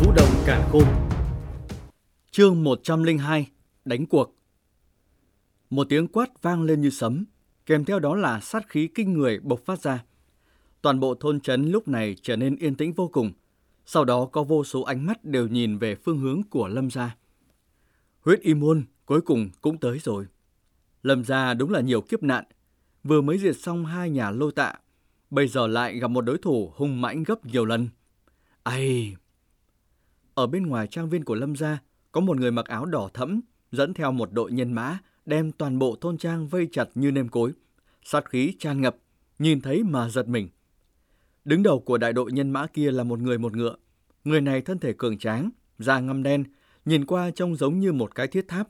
Vũ động cản khôn Chương 102 Đánh cuộc Một tiếng quát vang lên như sấm, kèm theo đó là sát khí kinh người bộc phát ra. Toàn bộ thôn trấn lúc này trở nên yên tĩnh vô cùng. Sau đó có vô số ánh mắt đều nhìn về phương hướng của Lâm gia. Huyết y môn cuối cùng cũng tới rồi. Lâm gia đúng là nhiều kiếp nạn, vừa mới diệt xong hai nhà lô tạ, bây giờ lại gặp một đối thủ hung mãnh gấp nhiều lần. Ai, ở bên ngoài trang viên của Lâm gia, có một người mặc áo đỏ thẫm, dẫn theo một đội nhân mã, đem toàn bộ thôn trang vây chặt như nêm cối. Sát khí tràn ngập, nhìn thấy mà giật mình. Đứng đầu của đại đội nhân mã kia là một người một ngựa. Người này thân thể cường tráng, da ngăm đen, nhìn qua trông giống như một cái thiết tháp.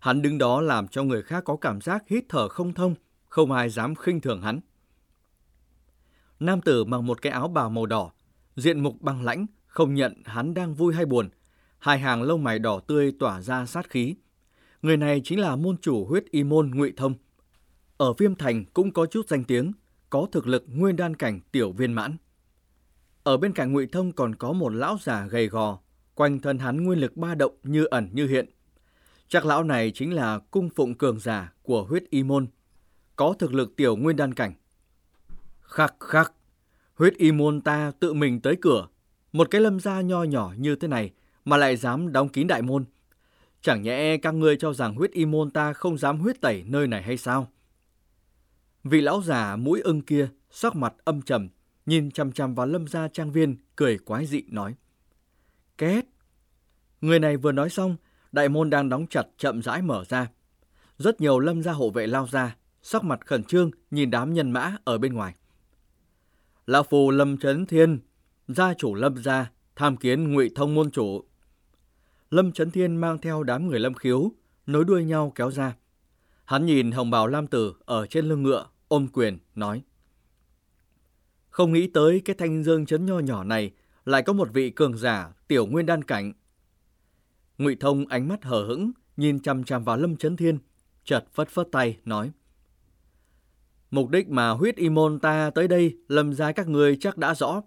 Hắn đứng đó làm cho người khác có cảm giác hít thở không thông, không ai dám khinh thường hắn. Nam tử mặc một cái áo bào màu đỏ, diện mục băng lãnh, không nhận hắn đang vui hay buồn. Hai hàng lông mày đỏ tươi tỏa ra sát khí. Người này chính là môn chủ huyết y môn Ngụy Thông. Ở Viêm Thành cũng có chút danh tiếng, có thực lực nguyên đan cảnh tiểu viên mãn. Ở bên cạnh Ngụy Thông còn có một lão già gầy gò, quanh thân hắn nguyên lực ba động như ẩn như hiện. Chắc lão này chính là cung phụng cường giả của huyết y môn, có thực lực tiểu nguyên đan cảnh. Khắc khắc, huyết y môn ta tự mình tới cửa, một cái lâm gia nho nhỏ như thế này mà lại dám đóng kín đại môn. Chẳng nhẽ các ngươi cho rằng huyết y môn ta không dám huyết tẩy nơi này hay sao? Vị lão già mũi ưng kia, sắc mặt âm trầm, nhìn chằm chằm vào lâm gia trang viên, cười quái dị nói. Két! Người này vừa nói xong, đại môn đang đóng chặt chậm rãi mở ra. Rất nhiều lâm gia hộ vệ lao ra, sắc mặt khẩn trương nhìn đám nhân mã ở bên ngoài. Lão phù Lâm Trấn Thiên, gia chủ Lâm gia, tham kiến ngụy thông môn chủ. Lâm Trấn Thiên mang theo đám người Lâm Khiếu, nối đuôi nhau kéo ra. Hắn nhìn hồng bào Lam Tử ở trên lưng ngựa, ôm quyền, nói. Không nghĩ tới cái thanh dương chấn nho nhỏ này lại có một vị cường giả tiểu nguyên đan cảnh. Ngụy Thông ánh mắt hờ hững, nhìn chằm chằm vào Lâm Trấn Thiên, chợt phất phất tay, nói. Mục đích mà huyết y môn ta tới đây lâm ra các người chắc đã rõ.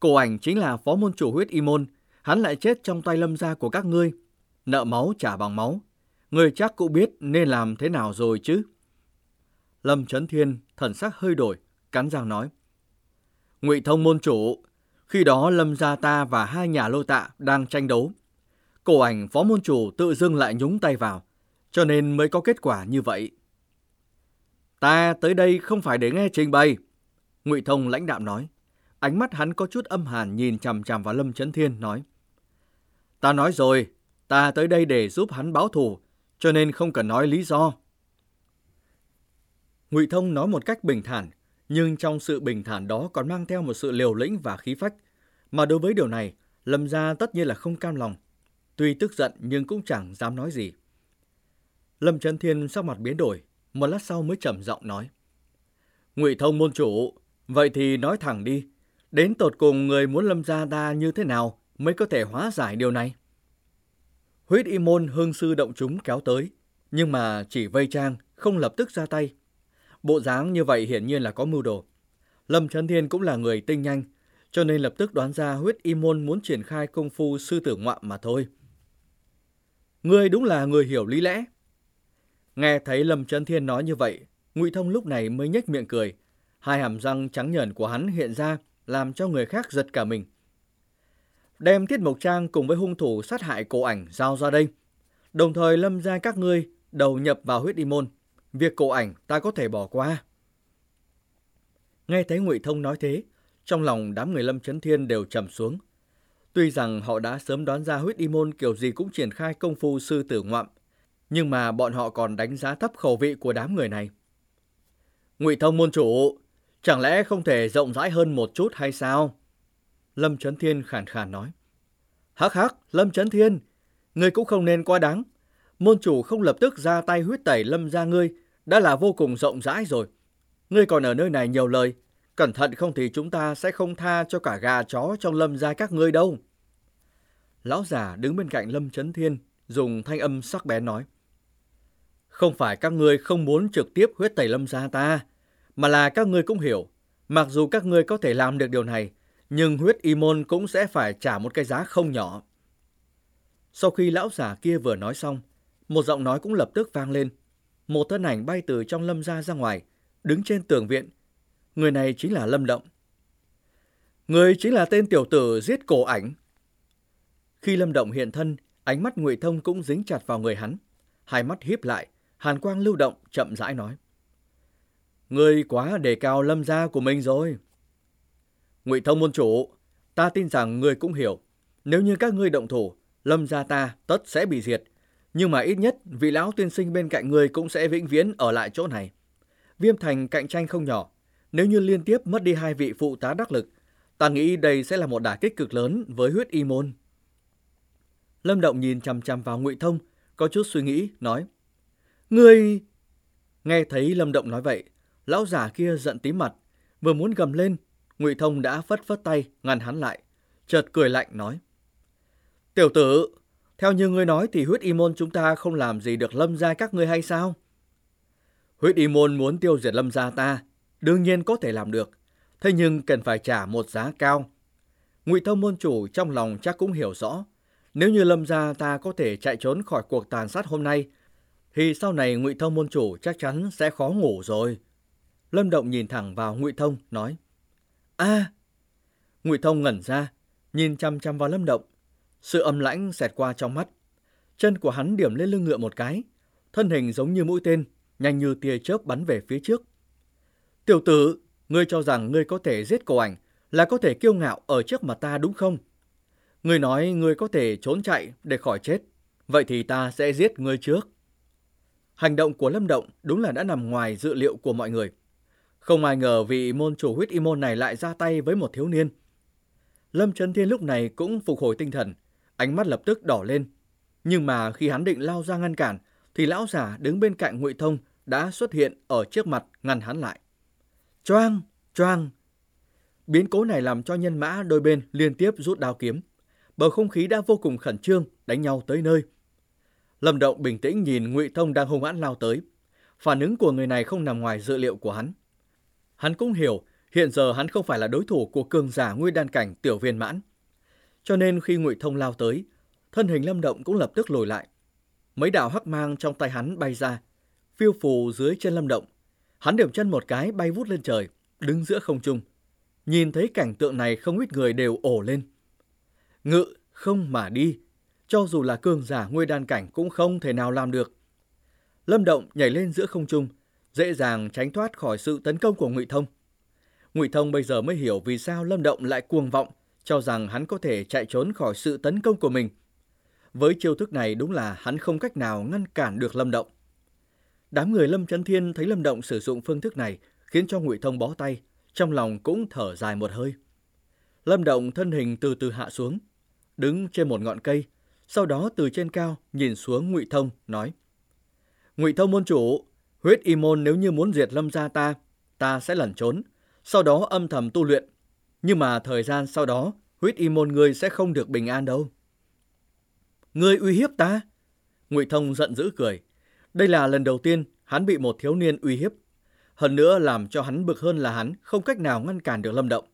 Cổ ảnh chính là phó môn chủ huyết y môn, hắn lại chết trong tay lâm gia của các ngươi. Nợ máu trả bằng máu. Người chắc cũng biết nên làm thế nào rồi chứ. Lâm Trấn Thiên thần sắc hơi đổi, cắn răng nói. Ngụy thông môn chủ, khi đó lâm gia ta và hai nhà lô tạ đang tranh đấu. Cổ ảnh phó môn chủ tự dưng lại nhúng tay vào, cho nên mới có kết quả như vậy. Ta tới đây không phải để nghe trình bày. Ngụy Thông lãnh đạm nói. Ánh mắt hắn có chút âm hàn nhìn chằm chằm vào Lâm Trấn Thiên nói. Ta nói rồi, ta tới đây để giúp hắn báo thù, cho nên không cần nói lý do. Ngụy Thông nói một cách bình thản, nhưng trong sự bình thản đó còn mang theo một sự liều lĩnh và khí phách. Mà đối với điều này, Lâm gia tất nhiên là không cam lòng. Tuy tức giận nhưng cũng chẳng dám nói gì. Lâm Trấn Thiên sắc mặt biến đổi, một lát sau mới trầm giọng nói. Ngụy thông môn chủ, vậy thì nói thẳng đi, đến tột cùng người muốn lâm gia ta như thế nào mới có thể hóa giải điều này? Huyết y môn hương sư động chúng kéo tới, nhưng mà chỉ vây trang, không lập tức ra tay. Bộ dáng như vậy hiển nhiên là có mưu đồ. Lâm Trấn Thiên cũng là người tinh nhanh, cho nên lập tức đoán ra huyết y môn muốn triển khai công phu sư tử ngoạm mà thôi. Ngươi đúng là người hiểu lý lẽ, Nghe thấy Lâm Trấn Thiên nói như vậy, Ngụy Thông lúc này mới nhếch miệng cười. Hai hàm răng trắng nhờn của hắn hiện ra, làm cho người khác giật cả mình. Đem Tiết Mộc Trang cùng với hung thủ sát hại cổ ảnh giao ra đây. Đồng thời lâm ra các ngươi đầu nhập vào huyết y môn. Việc cổ ảnh ta có thể bỏ qua. Nghe thấy Ngụy Thông nói thế, trong lòng đám người Lâm Chấn Thiên đều trầm xuống. Tuy rằng họ đã sớm đoán ra huyết y môn kiểu gì cũng triển khai công phu sư tử ngoạm, nhưng mà bọn họ còn đánh giá thấp khẩu vị của đám người này. Ngụy Thông môn chủ, chẳng lẽ không thể rộng rãi hơn một chút hay sao? Lâm Trấn Thiên khàn khàn nói. Hắc hắc, Lâm Trấn Thiên, ngươi cũng không nên quá đáng. Môn chủ không lập tức ra tay huyết tẩy Lâm ra ngươi, đã là vô cùng rộng rãi rồi. Ngươi còn ở nơi này nhiều lời, cẩn thận không thì chúng ta sẽ không tha cho cả gà chó trong lâm gia các ngươi đâu. Lão già đứng bên cạnh Lâm Trấn Thiên, dùng thanh âm sắc bén nói. Không phải các ngươi không muốn trực tiếp huyết tẩy lâm gia ta, mà là các ngươi cũng hiểu, mặc dù các ngươi có thể làm được điều này, nhưng huyết y môn cũng sẽ phải trả một cái giá không nhỏ. Sau khi lão giả kia vừa nói xong, một giọng nói cũng lập tức vang lên. Một thân ảnh bay từ trong lâm ra ra ngoài, đứng trên tường viện. Người này chính là Lâm Động. Người chính là tên tiểu tử giết cổ ảnh. Khi Lâm Động hiện thân, ánh mắt Ngụy Thông cũng dính chặt vào người hắn. Hai mắt híp lại, hàn quang lưu động, chậm rãi nói ngươi quá đề cao lâm gia của mình rồi. Ngụy Thông môn chủ, ta tin rằng ngươi cũng hiểu. Nếu như các ngươi động thủ, lâm gia ta tất sẽ bị diệt. Nhưng mà ít nhất vị lão tiên sinh bên cạnh ngươi cũng sẽ vĩnh viễn ở lại chỗ này. Viêm thành cạnh tranh không nhỏ. Nếu như liên tiếp mất đi hai vị phụ tá đắc lực, ta nghĩ đây sẽ là một đả kích cực lớn với huyết y môn. Lâm Động nhìn chằm chằm vào Ngụy Thông, có chút suy nghĩ, nói. Ngươi... Nghe thấy Lâm Động nói vậy, lão già kia giận tí mặt, vừa muốn gầm lên, Ngụy Thông đã phất phất tay, ngăn hắn lại, chợt cười lạnh nói. Tiểu tử, theo như ngươi nói thì huyết y môn chúng ta không làm gì được lâm gia các ngươi hay sao? Huyết y môn muốn tiêu diệt lâm gia ta, đương nhiên có thể làm được, thế nhưng cần phải trả một giá cao. Ngụy Thông môn chủ trong lòng chắc cũng hiểu rõ, nếu như lâm gia ta có thể chạy trốn khỏi cuộc tàn sát hôm nay, thì sau này Ngụy Thông môn chủ chắc chắn sẽ khó ngủ rồi. Lâm Động nhìn thẳng vào Ngụy Thông, nói. a Ngụy Thông ngẩn ra, nhìn chăm chăm vào Lâm Động. Sự âm lãnh xẹt qua trong mắt. Chân của hắn điểm lên lưng ngựa một cái. Thân hình giống như mũi tên, nhanh như tia chớp bắn về phía trước. Tiểu tử, ngươi cho rằng ngươi có thể giết cổ ảnh là có thể kiêu ngạo ở trước mặt ta đúng không? Ngươi nói ngươi có thể trốn chạy để khỏi chết. Vậy thì ta sẽ giết ngươi trước. Hành động của Lâm Động đúng là đã nằm ngoài dự liệu của mọi người. Không ai ngờ vị môn chủ huyết y môn này lại ra tay với một thiếu niên. Lâm Trấn Thiên lúc này cũng phục hồi tinh thần, ánh mắt lập tức đỏ lên. Nhưng mà khi hắn định lao ra ngăn cản, thì lão giả đứng bên cạnh Ngụy Thông đã xuất hiện ở trước mặt ngăn hắn lại. Choang, choang. Biến cố này làm cho nhân mã đôi bên liên tiếp rút đao kiếm. Bầu không khí đã vô cùng khẩn trương, đánh nhau tới nơi. Lâm Động bình tĩnh nhìn Ngụy Thông đang hung hãn lao tới. Phản ứng của người này không nằm ngoài dự liệu của hắn. Hắn cũng hiểu, hiện giờ hắn không phải là đối thủ của cường giả nguyên đan cảnh tiểu viên mãn. Cho nên khi Ngụy Thông lao tới, thân hình Lâm Động cũng lập tức lùi lại. Mấy đạo hắc mang trong tay hắn bay ra, phiêu phù dưới chân Lâm Động. Hắn điểm chân một cái bay vút lên trời, đứng giữa không trung. Nhìn thấy cảnh tượng này không ít người đều ổ lên. Ngự không mà đi, cho dù là cường giả nguyên đan cảnh cũng không thể nào làm được. Lâm Động nhảy lên giữa không trung, dễ dàng tránh thoát khỏi sự tấn công của Ngụy Thông. Ngụy Thông bây giờ mới hiểu vì sao Lâm Động lại cuồng vọng, cho rằng hắn có thể chạy trốn khỏi sự tấn công của mình. Với chiêu thức này đúng là hắn không cách nào ngăn cản được Lâm Động. Đám người Lâm Trấn Thiên thấy Lâm Động sử dụng phương thức này khiến cho Ngụy Thông bó tay, trong lòng cũng thở dài một hơi. Lâm Động thân hình từ từ hạ xuống, đứng trên một ngọn cây, sau đó từ trên cao nhìn xuống Ngụy Thông nói: "Ngụy Thông môn chủ, huyết y môn nếu như muốn diệt Lâm gia ta, ta sẽ lẩn trốn, sau đó âm thầm tu luyện, nhưng mà thời gian sau đó, huyết y môn ngươi sẽ không được bình an đâu." Ngươi uy hiếp ta? Ngụy Thông giận dữ cười. Đây là lần đầu tiên hắn bị một thiếu niên uy hiếp. Hơn nữa làm cho hắn bực hơn là hắn không cách nào ngăn cản được Lâm Động.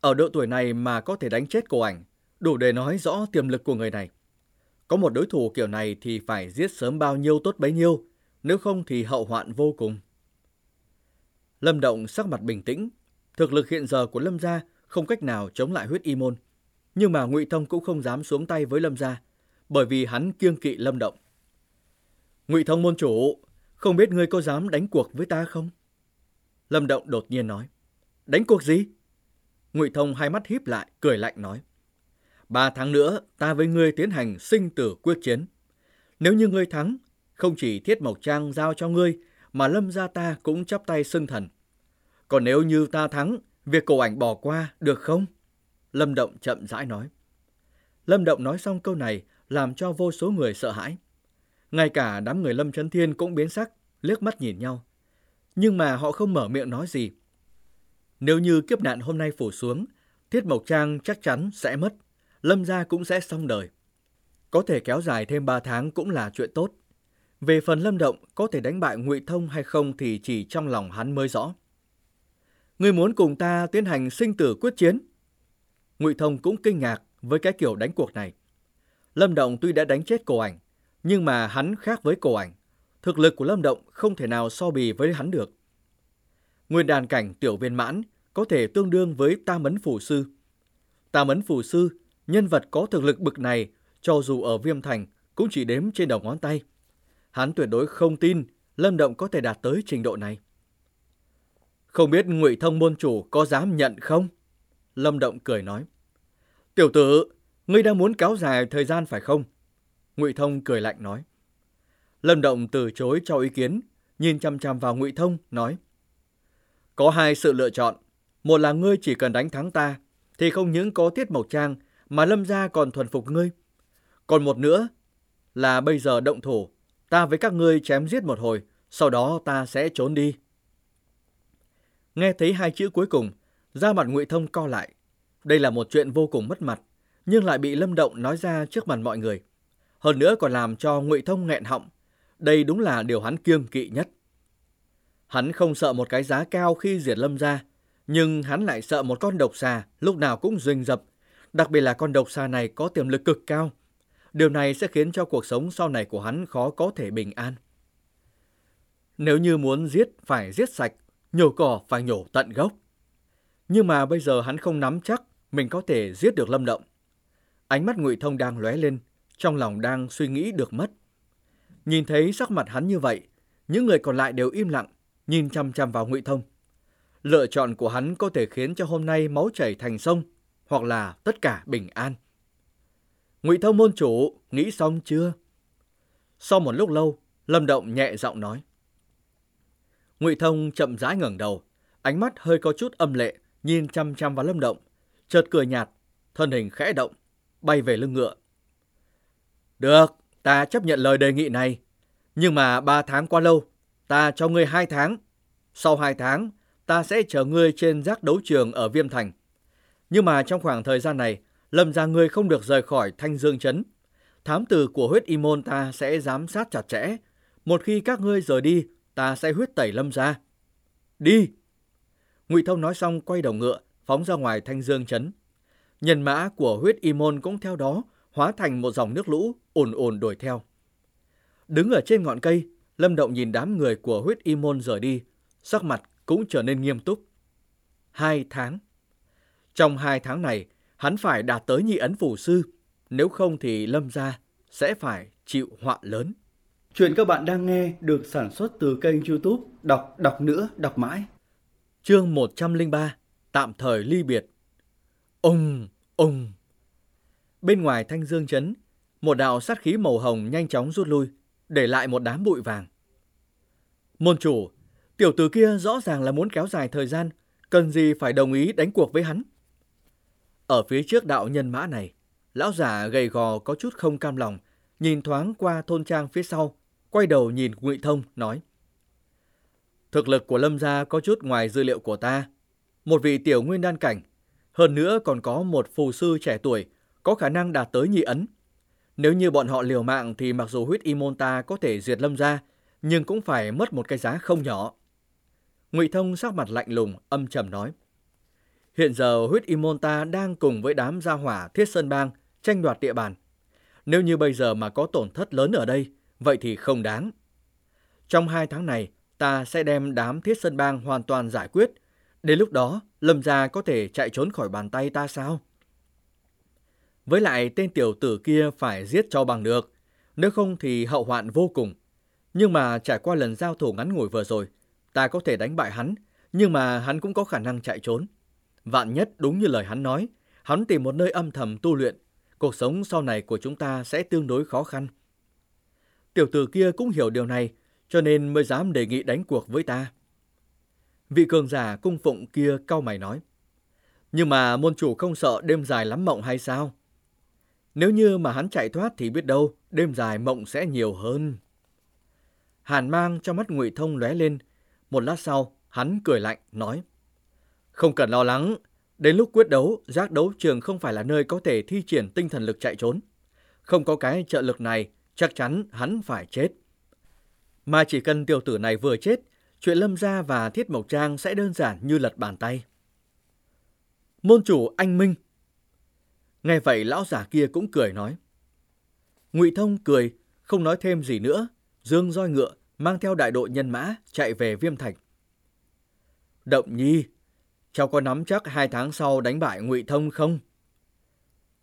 Ở độ tuổi này mà có thể đánh chết cô ảnh, đủ để nói rõ tiềm lực của người này. Có một đối thủ kiểu này thì phải giết sớm bao nhiêu tốt bấy nhiêu, nếu không thì hậu hoạn vô cùng. Lâm Động sắc mặt bình tĩnh, thực lực hiện giờ của Lâm gia không cách nào chống lại huyết y môn. Nhưng mà Ngụy Thông cũng không dám xuống tay với Lâm gia, bởi vì hắn kiêng kỵ Lâm Động. Ngụy Thông môn chủ, không biết ngươi có dám đánh cuộc với ta không? Lâm Động đột nhiên nói. Đánh cuộc gì? Ngụy Thông hai mắt híp lại, cười lạnh nói. Ba tháng nữa, ta với ngươi tiến hành sinh tử quyết chiến. Nếu như ngươi thắng, không chỉ Thiết Mộc Trang giao cho ngươi, mà Lâm gia ta cũng chắp tay xưng thần. Còn nếu như ta thắng, việc cổ ảnh bỏ qua, được không? Lâm Động chậm rãi nói. Lâm Động nói xong câu này, làm cho vô số người sợ hãi. Ngay cả đám người Lâm Trấn Thiên cũng biến sắc, liếc mắt nhìn nhau. Nhưng mà họ không mở miệng nói gì. Nếu như kiếp nạn hôm nay phủ xuống, Thiết Mộc Trang chắc chắn sẽ mất, Lâm gia cũng sẽ xong đời. Có thể kéo dài thêm 3 tháng cũng là chuyện tốt. Về phần Lâm Động có thể đánh bại Ngụy Thông hay không thì chỉ trong lòng hắn mới rõ. Ngươi muốn cùng ta tiến hành sinh tử quyết chiến? Ngụy Thông cũng kinh ngạc với cái kiểu đánh cuộc này. Lâm Động tuy đã đánh chết cổ ảnh, nhưng mà hắn khác với cổ ảnh. Thực lực của Lâm Động không thể nào so bì với hắn được. Nguyên đàn cảnh tiểu viên mãn có thể tương đương với tam ấn phủ sư. Tam ấn phủ sư, nhân vật có thực lực bực này, cho dù ở viêm thành, cũng chỉ đếm trên đầu ngón tay. Hắn tuyệt đối không tin Lâm Động có thể đạt tới trình độ này. Không biết ngụy Thông môn chủ có dám nhận không? Lâm Động cười nói. Tiểu tử, ngươi đang muốn kéo dài thời gian phải không? Ngụy Thông cười lạnh nói. Lâm Động từ chối cho ý kiến, nhìn chăm chăm vào Ngụy Thông, nói. Có hai sự lựa chọn. Một là ngươi chỉ cần đánh thắng ta, thì không những có tiết mộc trang, mà Lâm gia còn thuần phục ngươi. Còn một nữa là bây giờ động thủ, ta với các ngươi chém giết một hồi, sau đó ta sẽ trốn đi. Nghe thấy hai chữ cuối cùng, da mặt Ngụy Thông co lại. Đây là một chuyện vô cùng mất mặt, nhưng lại bị Lâm Động nói ra trước mặt mọi người. Hơn nữa còn làm cho Ngụy Thông nghẹn họng. Đây đúng là điều hắn kiêng kỵ nhất. Hắn không sợ một cái giá cao khi diệt Lâm ra, nhưng hắn lại sợ một con độc xà lúc nào cũng rình rập, đặc biệt là con độc xà này có tiềm lực cực cao. Điều này sẽ khiến cho cuộc sống sau này của hắn khó có thể bình an. Nếu như muốn giết phải giết sạch, nhổ cỏ phải nhổ tận gốc. Nhưng mà bây giờ hắn không nắm chắc mình có thể giết được Lâm Động. Ánh mắt Ngụy Thông đang lóe lên, trong lòng đang suy nghĩ được mất. Nhìn thấy sắc mặt hắn như vậy, những người còn lại đều im lặng, nhìn chăm chăm vào Ngụy Thông. Lựa chọn của hắn có thể khiến cho hôm nay máu chảy thành sông, hoặc là tất cả bình an. Ngụy Thông môn chủ, nghĩ xong chưa? Sau một lúc lâu, Lâm Động nhẹ giọng nói. Ngụy Thông chậm rãi ngẩng đầu, ánh mắt hơi có chút âm lệ, nhìn chăm chăm vào Lâm Động, chợt cười nhạt, thân hình khẽ động, bay về lưng ngựa. Được, ta chấp nhận lời đề nghị này, nhưng mà ba tháng qua lâu, ta cho ngươi hai tháng. Sau hai tháng, ta sẽ chờ ngươi trên giác đấu trường ở Viêm Thành. Nhưng mà trong khoảng thời gian này, Lâm gia ngươi không được rời khỏi Thanh Dương Trấn. Thám tử của huyết y môn ta sẽ giám sát chặt chẽ. Một khi các ngươi rời đi, ta sẽ huyết tẩy Lâm gia. Đi! Ngụy Thông nói xong quay đầu ngựa, phóng ra ngoài Thanh Dương Trấn. Nhân mã của huyết y môn cũng theo đó, hóa thành một dòng nước lũ, ồn ồn đuổi theo. Đứng ở trên ngọn cây, Lâm Động nhìn đám người của huyết y môn rời đi, sắc mặt cũng trở nên nghiêm túc. Hai tháng. Trong hai tháng này, hắn phải đạt tới nhị ấn phủ sư, nếu không thì Lâm gia sẽ phải chịu họa lớn. Chuyện các bạn đang nghe được sản xuất từ kênh youtube Đọc Đọc Nữa Đọc Mãi. Chương 103 Tạm thời ly biệt Ông, ông Bên ngoài thanh dương chấn, một đạo sát khí màu hồng nhanh chóng rút lui, để lại một đám bụi vàng. Môn chủ, tiểu tử kia rõ ràng là muốn kéo dài thời gian, cần gì phải đồng ý đánh cuộc với hắn. Ở phía trước đạo nhân mã này, lão giả gầy gò có chút không cam lòng, nhìn thoáng qua thôn trang phía sau, quay đầu nhìn Ngụy Thông, nói. Thực lực của Lâm gia có chút ngoài dữ liệu của ta. Một vị tiểu nguyên đan cảnh, hơn nữa còn có một phù sư trẻ tuổi, có khả năng đạt tới nhị ấn. Nếu như bọn họ liều mạng thì mặc dù huyết y môn ta có thể diệt Lâm gia, nhưng cũng phải mất một cái giá không nhỏ. Ngụy Thông sắc mặt lạnh lùng, âm trầm nói. Hiện giờ huyết imon ta đang cùng với đám gia hỏa thiết sơn bang tranh đoạt địa bàn. Nếu như bây giờ mà có tổn thất lớn ở đây, vậy thì không đáng. Trong hai tháng này, ta sẽ đem đám thiết sơn bang hoàn toàn giải quyết. Đến lúc đó, Lâm gia có thể chạy trốn khỏi bàn tay ta sao? Với lại tên tiểu tử kia phải giết cho bằng được, nếu không thì hậu hoạn vô cùng. Nhưng mà trải qua lần giao thủ ngắn ngủi vừa rồi, ta có thể đánh bại hắn, nhưng mà hắn cũng có khả năng chạy trốn. Vạn nhất đúng như lời hắn nói, hắn tìm một nơi âm thầm tu luyện, cuộc sống sau này của chúng ta sẽ tương đối khó khăn. Tiểu tử kia cũng hiểu điều này, cho nên mới dám đề nghị đánh cuộc với ta. Vị cường giả cung phụng kia cau mày nói. Nhưng mà môn chủ không sợ đêm dài lắm mộng hay sao? Nếu như mà hắn chạy thoát thì biết đâu, đêm dài mộng sẽ nhiều hơn. Hàn mang trong mắt ngụy Thông lóe lên. Một lát sau, hắn cười lạnh, nói. Không cần lo lắng, đến lúc quyết đấu, giác đấu trường không phải là nơi có thể thi triển tinh thần lực chạy trốn. Không có cái trợ lực này, chắc chắn hắn phải chết. Mà chỉ cần tiểu tử này vừa chết, chuyện Lâm Gia và Thiết Mộc Trang sẽ đơn giản như lật bàn tay. Môn chủ anh Minh Nghe vậy lão giả kia cũng cười nói. Ngụy Thông cười, không nói thêm gì nữa, dương roi ngựa mang theo đại đội nhân mã chạy về Viêm Thành. Động Nhi, cháu có nắm chắc hai tháng sau đánh bại Ngụy Thông không?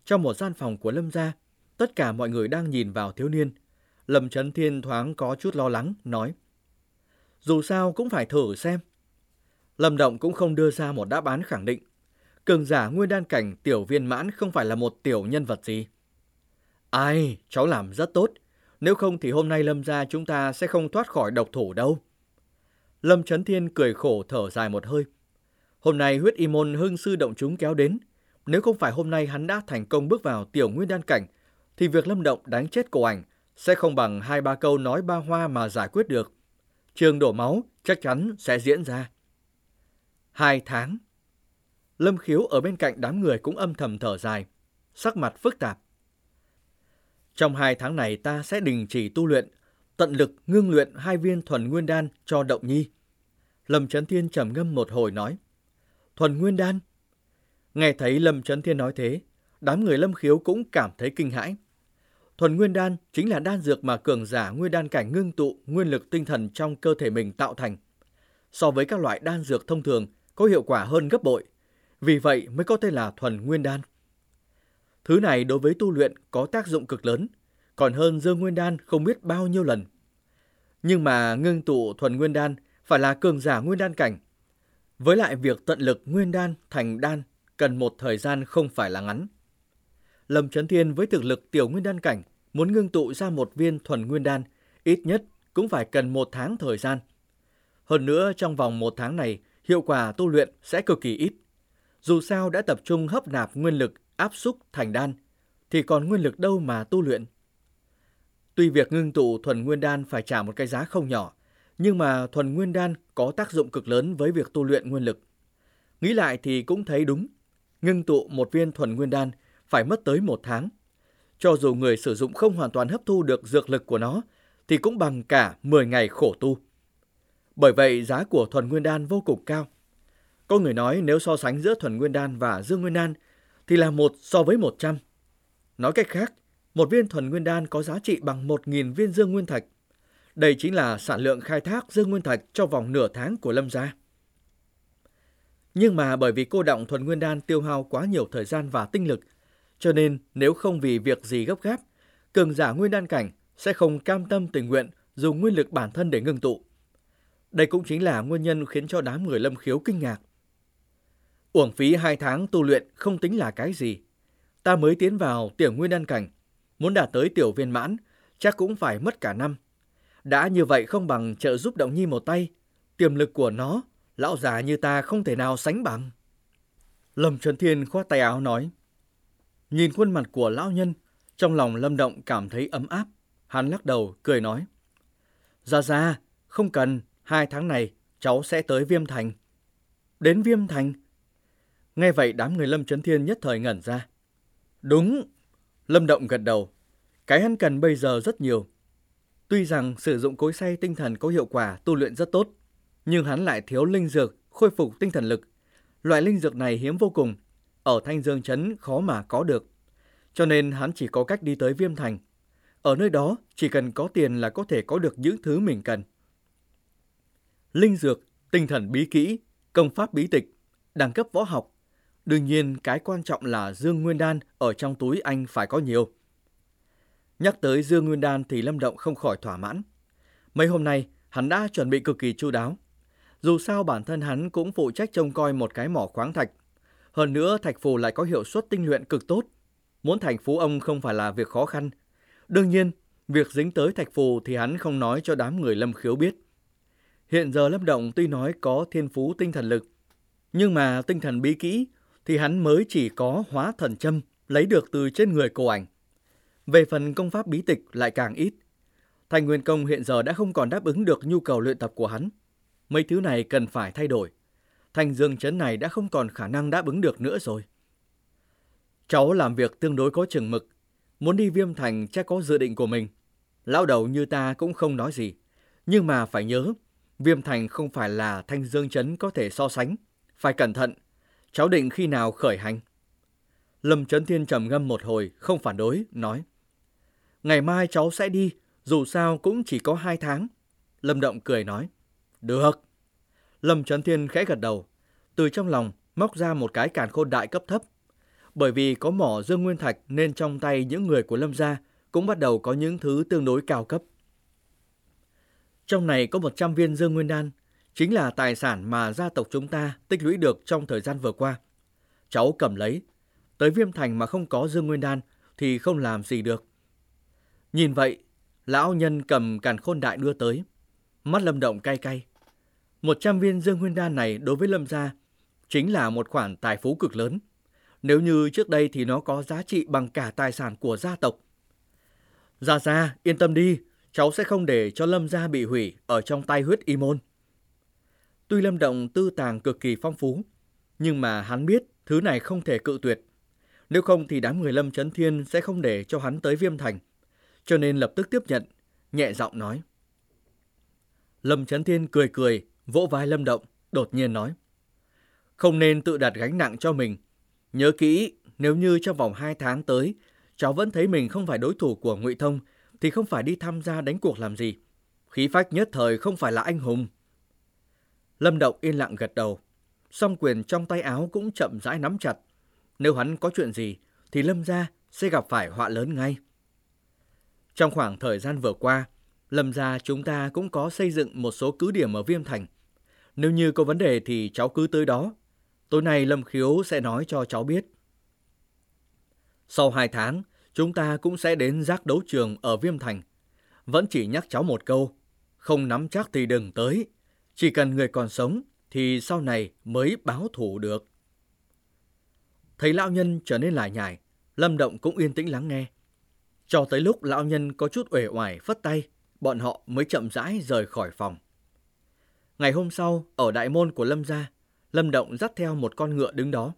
Trong một gian phòng của Lâm gia, tất cả mọi người đang nhìn vào thiếu niên. Lâm Trấn Thiên thoáng có chút lo lắng, nói. Dù sao cũng phải thử xem. Lâm Động cũng không đưa ra một đáp án khẳng định. Cường giả nguyên đan cảnh tiểu viên mãn không phải là một tiểu nhân vật gì. Ai, cháu làm rất tốt. Nếu không thì hôm nay Lâm gia chúng ta sẽ không thoát khỏi độc thủ đâu. Lâm Trấn Thiên cười khổ thở dài một hơi. Hôm nay huyết y môn hưng sư động chúng kéo đến. Nếu không phải hôm nay hắn đã thành công bước vào tiểu nguyên đan cảnh, thì việc Lâm Động đánh chết cổ ảnh sẽ không bằng hai ba câu nói ba hoa mà giải quyết được. Trường đổ máu chắc chắn sẽ diễn ra. Hai tháng. Lâm Khiếu ở bên cạnh đám người cũng âm thầm thở dài, sắc mặt phức tạp. Trong hai tháng này ta sẽ đình chỉ tu luyện, tận lực ngưng luyện hai viên thuần nguyên đan cho Động Nhi. Lâm Trấn Thiên trầm ngâm một hồi nói. Thuần nguyên đan? Nghe thấy Lâm Trấn Thiên nói thế, đám người Lâm Khiếu cũng cảm thấy kinh hãi. Thuần nguyên đan chính là đan dược mà cường giả nguyên đan cảnh ngưng tụ nguyên lực tinh thần trong cơ thể mình tạo thành. So với các loại đan dược thông thường, có hiệu quả hơn gấp bội. Vì vậy mới có tên là thuần nguyên đan. Thứ này đối với tu luyện có tác dụng cực lớn, còn hơn dương nguyên đan không biết bao nhiêu lần. Nhưng mà ngưng tụ thuần nguyên đan phải là cường giả nguyên đan cảnh. Với lại việc tận lực nguyên đan thành đan cần một thời gian không phải là ngắn. Lâm Trấn Thiên với thực lực tiểu nguyên đan cảnh muốn ngưng tụ ra một viên thuần nguyên đan, ít nhất cũng phải cần một tháng thời gian. Hơn nữa, trong vòng một tháng này, hiệu quả tu luyện sẽ cực kỳ ít. Dù sao đã tập trung hấp nạp nguyên lực áp xúc thành đan, thì còn nguyên lực đâu mà tu luyện. Tuy việc ngưng tụ thuần nguyên đan phải trả một cái giá không nhỏ, nhưng mà thuần nguyên đan có tác dụng cực lớn với việc tu luyện nguyên lực. Nghĩ lại thì cũng thấy đúng, ngưng tụ một viên thuần nguyên đan phải mất tới một tháng. Cho dù người sử dụng không hoàn toàn hấp thu được dược lực của nó, thì cũng bằng cả 10 ngày khổ tu. Bởi vậy giá của thuần nguyên đan vô cùng cao. Có người nói nếu so sánh giữa thuần nguyên đan và dương nguyên đan thì là một so với 100. Nói cách khác, một viên thuần nguyên đan có giá trị bằng 1.000 viên dương nguyên thạch. Đây chính là sản lượng khai thác dương nguyên thạch trong vòng nửa tháng của Lâm gia. Nhưng mà bởi vì cô động thuần nguyên đan tiêu hao quá nhiều thời gian và tinh lực, cho nên nếu không vì việc gì gấp gáp, cường giả nguyên đan cảnh sẽ không cam tâm tình nguyện dùng nguyên lực bản thân để ngưng tụ. Đây cũng chính là nguyên nhân khiến cho đám người lâm khiếu kinh ngạc. Uổng phí hai tháng tu luyện không tính là cái gì. Ta mới tiến vào tiểu nguyên đan cảnh, muốn đạt tới tiểu viên mãn, chắc cũng phải mất cả năm. Đã như vậy không bằng trợ giúp Động Nhi một tay, tiềm lực của nó, lão già như ta không thể nào sánh bằng. Lâm Trấn Thiên khoát tay áo nói, Nhìn khuôn mặt của lão nhân, trong lòng Lâm Động cảm thấy ấm áp. Hắn lắc đầu, cười nói. Ra ra, không cần, hai tháng này cháu sẽ tới Viêm Thành. Đến Viêm Thành? Nghe vậy đám người Lâm Trấn Thiên nhất thời ngẩn ra. Đúng, Lâm Động gật đầu. Cái hắn cần bây giờ rất nhiều. Tuy rằng sử dụng cối xay tinh thần có hiệu quả tu luyện rất tốt, nhưng hắn lại thiếu linh dược khôi phục tinh thần lực. Loại linh dược này hiếm vô cùng, ở Thanh Dương Trấn khó mà có được. Cho nên hắn chỉ có cách đi tới Viêm Thành. Ở nơi đó, chỉ cần có tiền là có thể có được những thứ mình cần. Linh dược, tinh thần bí kỹ, công pháp bí tịch, đẳng cấp võ học. Đương nhiên, cái quan trọng là Dương Nguyên Đan ở trong túi anh phải có nhiều. Nhắc tới Dương Nguyên Đan thì Lâm Động không khỏi thỏa mãn. Mấy hôm nay, hắn đã chuẩn bị cực kỳ chu đáo. Dù sao bản thân hắn cũng phụ trách trông coi một cái mỏ khoáng thạch hơn nữa, thạch phù lại có hiệu suất tinh luyện cực tốt. Muốn thành phú ông không phải là việc khó khăn. Đương nhiên, việc dính tới thạch phù thì hắn không nói cho đám người lâm khiếu biết. Hiện giờ Lâm Động tuy nói có thiên phú tinh thần lực, nhưng mà tinh thần bí kỹ thì hắn mới chỉ có hóa thần châm lấy được từ trên người cô ảnh. Về phần công pháp bí tịch lại càng ít. Thành Nguyên Công hiện giờ đã không còn đáp ứng được nhu cầu luyện tập của hắn. Mấy thứ này cần phải thay đổi. thành Dương Trấn này đã không còn khả năng đáp ứng được nữa rồi. Cháu làm việc tương đối có chừng mực. Muốn đi viêm thành chắc có dự định của mình. Lão đầu như ta cũng không nói gì. Nhưng mà phải nhớ, viêm thành không phải là thanh dương Trấn có thể so sánh. Phải cẩn thận. Cháu định khi nào khởi hành? Lâm Trấn Thiên trầm ngâm một hồi, không phản đối, nói. Ngày mai cháu sẽ đi, dù sao cũng chỉ có hai tháng. Lâm Động cười nói. Được. Lâm Trấn Thiên khẽ gật đầu. Từ trong lòng, móc ra một cái càn khôn đại cấp thấp. Bởi vì có mỏ dương nguyên thạch nên trong tay những người của Lâm gia cũng bắt đầu có những thứ tương đối cao cấp. Trong này có 100 viên dương nguyên đan, chính là tài sản mà gia tộc chúng ta tích lũy được trong thời gian vừa qua. Cháu cầm lấy, tới viêm thành mà không có dương nguyên đan thì không làm gì được. Nhìn vậy, lão nhân cầm càn khôn đại đưa tới. Mắt lâm động cay cay. 100 viên dương nguyên đan này đối với lâm gia chính là một khoản tài phú cực lớn. Nếu như trước đây thì nó có giá trị bằng cả tài sản của gia tộc. Gia Gia, yên tâm đi, cháu sẽ không để cho Lâm gia bị hủy ở trong tay huyết y môn. Tuy Lâm Động tư tàng cực kỳ phong phú, nhưng mà hắn biết thứ này không thể cự tuyệt. Nếu không thì đám người Lâm Trấn Thiên sẽ không để cho hắn tới Viêm Thành. Cho nên lập tức tiếp nhận, nhẹ giọng nói. Lâm Trấn Thiên cười cười, vỗ vai Lâm Động, đột nhiên nói. Không nên tự đặt gánh nặng cho mình. Nhớ kỹ, nếu như trong vòng 2 tháng tới, cháu vẫn thấy mình không phải đối thủ của Ngụy Thông, thì không phải đi tham gia đánh cuộc làm gì. Khí phách nhất thời không phải là anh hùng. Lâm Động yên lặng gật đầu. Song quyền trong tay áo cũng chậm rãi nắm chặt. Nếu hắn có chuyện gì, thì Lâm gia sẽ gặp phải họa lớn ngay. Trong khoảng thời gian vừa qua, Lâm gia chúng ta cũng có xây dựng một số cứ điểm ở Viêm Thành. Nếu như có vấn đề thì cháu cứ tới đó. Tối nay Lâm Khiếu sẽ nói cho cháu biết. Sau hai tháng, chúng ta cũng sẽ đến giác đấu trường ở Viêm Thành. Vẫn chỉ nhắc cháu một câu, không nắm chắc thì đừng tới. Chỉ cần người còn sống thì sau này mới báo thủ được. Thấy lão nhân trở nên lại nhải, Lâm Động cũng yên tĩnh lắng nghe. Cho tới lúc lão nhân có chút uể oải phất tay, bọn họ mới chậm rãi rời khỏi phòng. Ngày hôm sau, ở đại môn của Lâm gia, Lâm Động dắt theo một con ngựa đứng đó.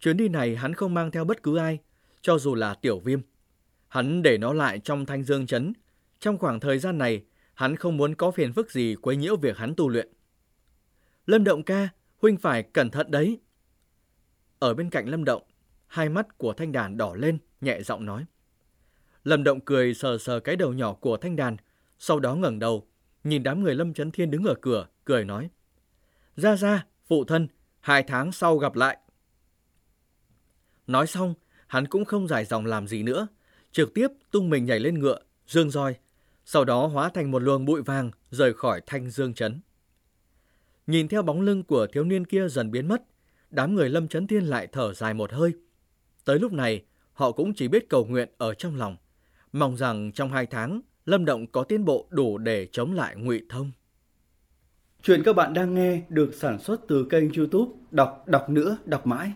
Chuyến đi này hắn không mang theo bất cứ ai, cho dù là tiểu viêm. Hắn để nó lại trong thanh dương chấn. Trong khoảng thời gian này, hắn không muốn có phiền phức gì quấy nhiễu việc hắn tu luyện. Lâm Động ca, huynh phải cẩn thận đấy. Ở bên cạnh Lâm Động, hai mắt của thanh đàn đỏ lên, nhẹ giọng nói. Lâm Động cười sờ sờ cái đầu nhỏ của thanh đàn, sau đó ngẩng đầu, nhìn đám người Lâm Trấn Thiên đứng ở cửa, cười nói. Ra ra, phụ thân, hai tháng sau gặp lại. Nói xong, hắn cũng không giải dòng làm gì nữa, trực tiếp tung mình nhảy lên ngựa, dương roi, sau đó hóa thành một luồng bụi vàng rời khỏi thanh dương chấn. Nhìn theo bóng lưng của thiếu niên kia dần biến mất, đám người Lâm Chấn Thiên lại thở dài một hơi. Tới lúc này, họ cũng chỉ biết cầu nguyện ở trong lòng, mong rằng trong hai tháng, Lâm Động có tiến bộ đủ để chống lại ngụy Thông. Chuyện các bạn đang nghe được sản xuất từ kênh youtube Đọc Đọc Nữa Đọc Mãi.